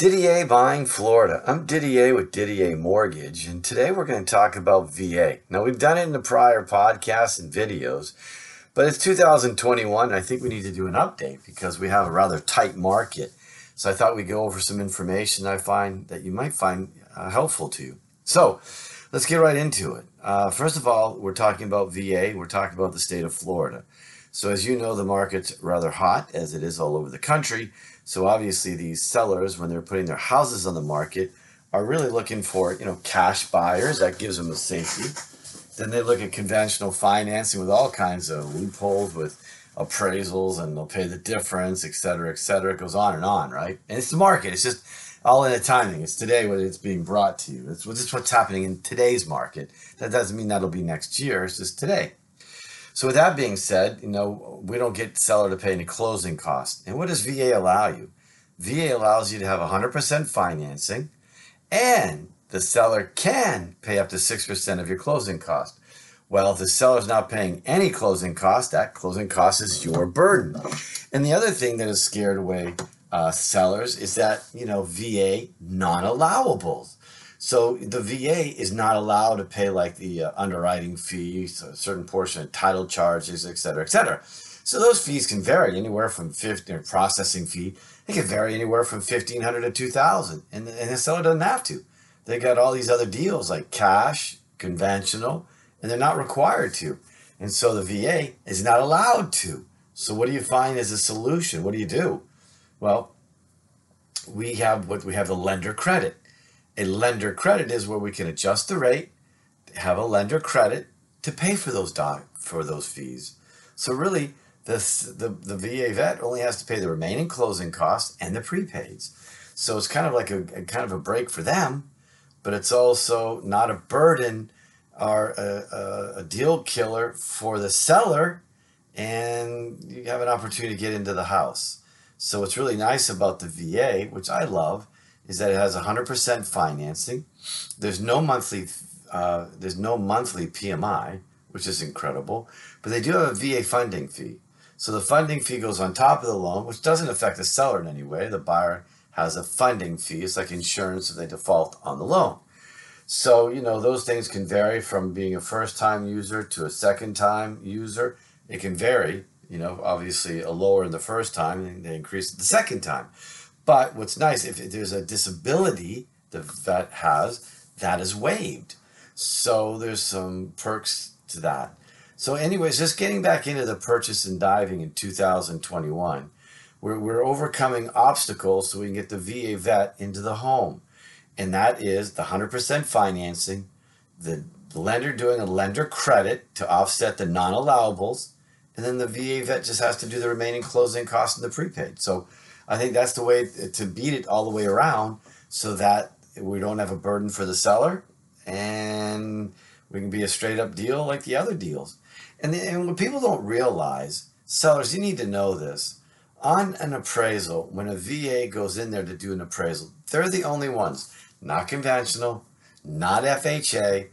Didier Buying Florida. I'm Didier with DDA Mortgage, and today we're going to talk about VA. Now, we've done it in the prior podcasts and videos, but it's 2021, and I think we need to do an update because we have a rather tight market. So I thought we'd go over some information I find that you might find uh, helpful to you. So let's get right into it. Uh, first of all, we're talking about VA, we're talking about the state of Florida. So, as you know, the market's rather hot, as it is all over the country. So obviously these sellers, when they're putting their houses on the market, are really looking for, you know, cash buyers. That gives them a safety. Then they look at conventional financing with all kinds of loopholes with appraisals and they'll pay the difference, et cetera, et cetera. It goes on and on, right? And it's the market. It's just all in the timing. It's today when it's being brought to you. It's just what's happening in today's market. That doesn't mean that'll be next year. It's just today. So with that being said, you know, we don't get seller to pay any closing costs. And what does VA allow you? VA allows you to have 100% financing and the seller can pay up to 6% of your closing cost. Well, if the seller's not paying any closing cost, that closing cost is your burden. And the other thing that has scared away uh, sellers is that, you know, VA non-allowables. So the VA is not allowed to pay like the uh, underwriting fees, a certain portion of title charges, et cetera, et cetera. So those fees can vary anywhere from 50 or processing fee. They can vary anywhere from 1500 to 2000 and, and the seller doesn't have to. They got all these other deals like cash, conventional, and they're not required to. And so the VA is not allowed to. So what do you find as a solution? What do you do? Well, we have what we have the lender credit. A lender credit is where we can adjust the rate, have a lender credit to pay for those doc, for those fees. So really, the the VA vet only has to pay the remaining closing costs and the prepaids. So it's kind of like a, a kind of a break for them, but it's also not a burden or a, a, a deal killer for the seller, and you have an opportunity to get into the house. So what's really nice about the VA, which I love, is that it has 100% financing. There's no monthly uh, there's no monthly PMI, which is incredible, but they do have a VA funding fee. So the funding fee goes on top of the loan, which doesn't affect the seller in any way. The buyer has a funding fee. It's like insurance if they default on the loan. So, you know, those things can vary from being a first time user to a second time user. It can vary, you know, obviously a lower in the first time, and they increase the second time. But what's nice, if there's a disability the vet has, that is waived. So there's some perks to that. So, anyways, just getting back into the purchase and diving in 2021, we're, we're overcoming obstacles so we can get the VA vet into the home. And that is the 100% financing, the lender doing a lender credit to offset the non allowables, and then the VA vet just has to do the remaining closing costs and the prepaid. So, I think that's the way to beat it all the way around so that we don't have a burden for the seller and we can be a straight up deal like the other deals. And, the, and what people don't realize, sellers, you need to know this. On an appraisal, when a VA goes in there to do an appraisal, they're the only ones, not conventional, not FHA,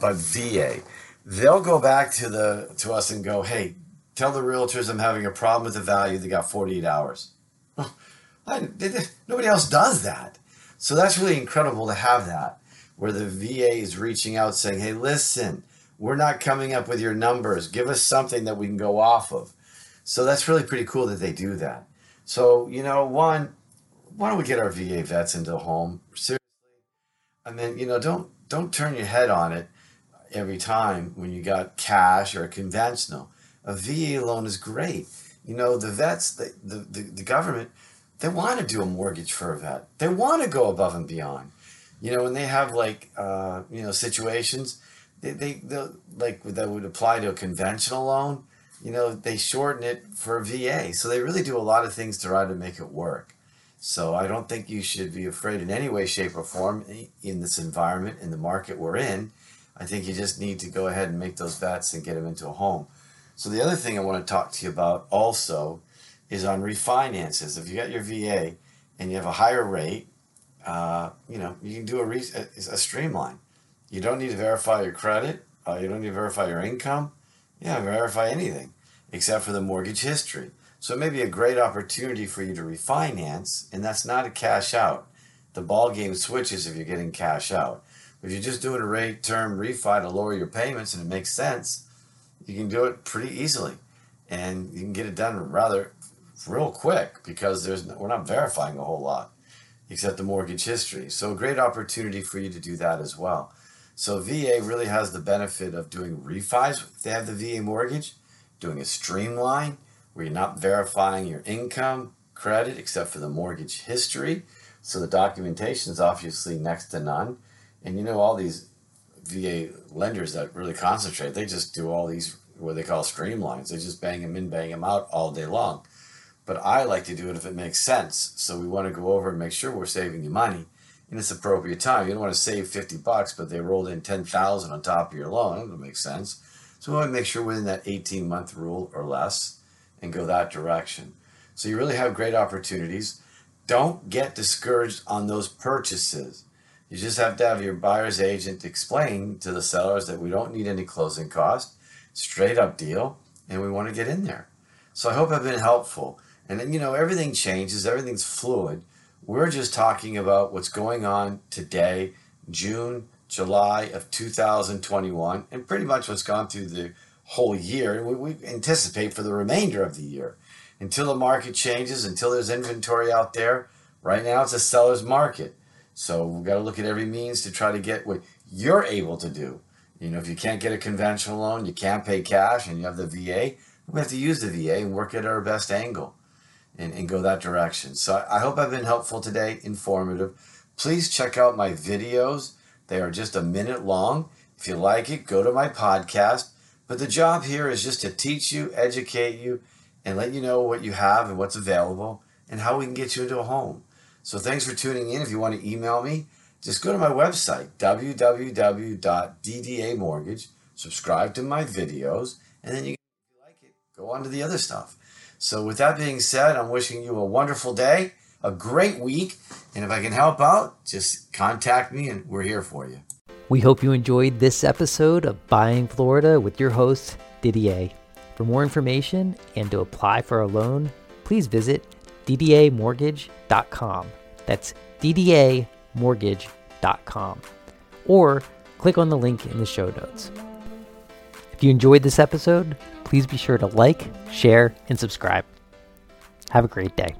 but VA. They'll go back to the to us and go, hey, tell the realtors I'm having a problem with the value. They got 48 hours. Oh, I, nobody else does that. So that's really incredible to have that, where the VA is reaching out saying, hey, listen, we're not coming up with your numbers. Give us something that we can go off of. So that's really pretty cool that they do that. So, you know, one, why don't we get our VA vets into the home? Seriously. I mean, you know, don't don't turn your head on it every time when you got cash or a conventional. A VA loan is great. You know, the vets, the, the, the, government, they want to do a mortgage for a vet. They want to go above and beyond. You know, when they have like, uh, you know, situations, they, they, like that would apply to a conventional loan, you know, they shorten it for VA. So they really do a lot of things to try to make it work. So I don't think you should be afraid in any way, shape, or form in this environment, in the market we're in. I think you just need to go ahead and make those vets and get them into a home. So the other thing I want to talk to you about also is on refinances. If you got your VA and you have a higher rate, uh, you know you can do a, re- a, a streamline. You don't need to verify your credit. Uh, you don't need to verify your income. Yeah, verify anything except for the mortgage history. So it may be a great opportunity for you to refinance, and that's not a cash out. The ball game switches if you're getting cash out. If you're just doing a rate term refi to lower your payments and it makes sense, you can do it pretty easily, and you can get it done rather real quick because there's we're not verifying a whole lot except the mortgage history. So a great opportunity for you to do that as well. So VA really has the benefit of doing refis if they have the VA mortgage, doing a streamline where you're not verifying your income, credit, except for the mortgage history. So the documentation is obviously next to none. And you know, all these VA lenders that really concentrate, they just do all these what they call streamlines. They just bang them in, bang them out all day long. But I like to do it if it makes sense. So we want to go over and make sure we're saving you money in its appropriate time. You don't want to save 50 bucks, but they rolled in 10,000 on top of your loan. Doesn't make sense. So we want to make sure within that 18 month rule or less and go that direction. So you really have great opportunities. Don't get discouraged on those purchases. You just have to have your buyer's agent explain to the sellers that we don't need any closing cost, straight up deal, and we want to get in there. So I hope I've been helpful. And then, you know, everything changes, everything's fluid. We're just talking about what's going on today, June, July of 2021, and pretty much what's gone through the whole year. And we, we anticipate for the remainder of the year until the market changes, until there's inventory out there. Right now, it's a seller's market. So we've got to look at every means to try to get what you're able to do. You know, if you can't get a conventional loan, you can't pay cash, and you have the VA, we have to use the VA and work at our best angle and, and go that direction. So I hope I've been helpful today, informative. Please check out my videos. They are just a minute long. If you like it, go to my podcast. But the job here is just to teach you, educate you, and let you know what you have and what's available and how we can get you into a home. So thanks for tuning in. If you want to email me, just go to my website, www.ddamortgage, subscribe to my videos, and then you, you like it, go on to the other stuff. So with that being said, I'm wishing you a wonderful day, a great week, and if I can help out, just contact me and we're here for you. We hope you enjoyed this episode of Buying Florida with your host, Didier. For more information and to apply for a loan, please visit ddamortgage.com. That's ddamortgage.com. Or click on the link in the show notes. If you enjoyed this episode, please be sure to like, share, and subscribe. Have a great day.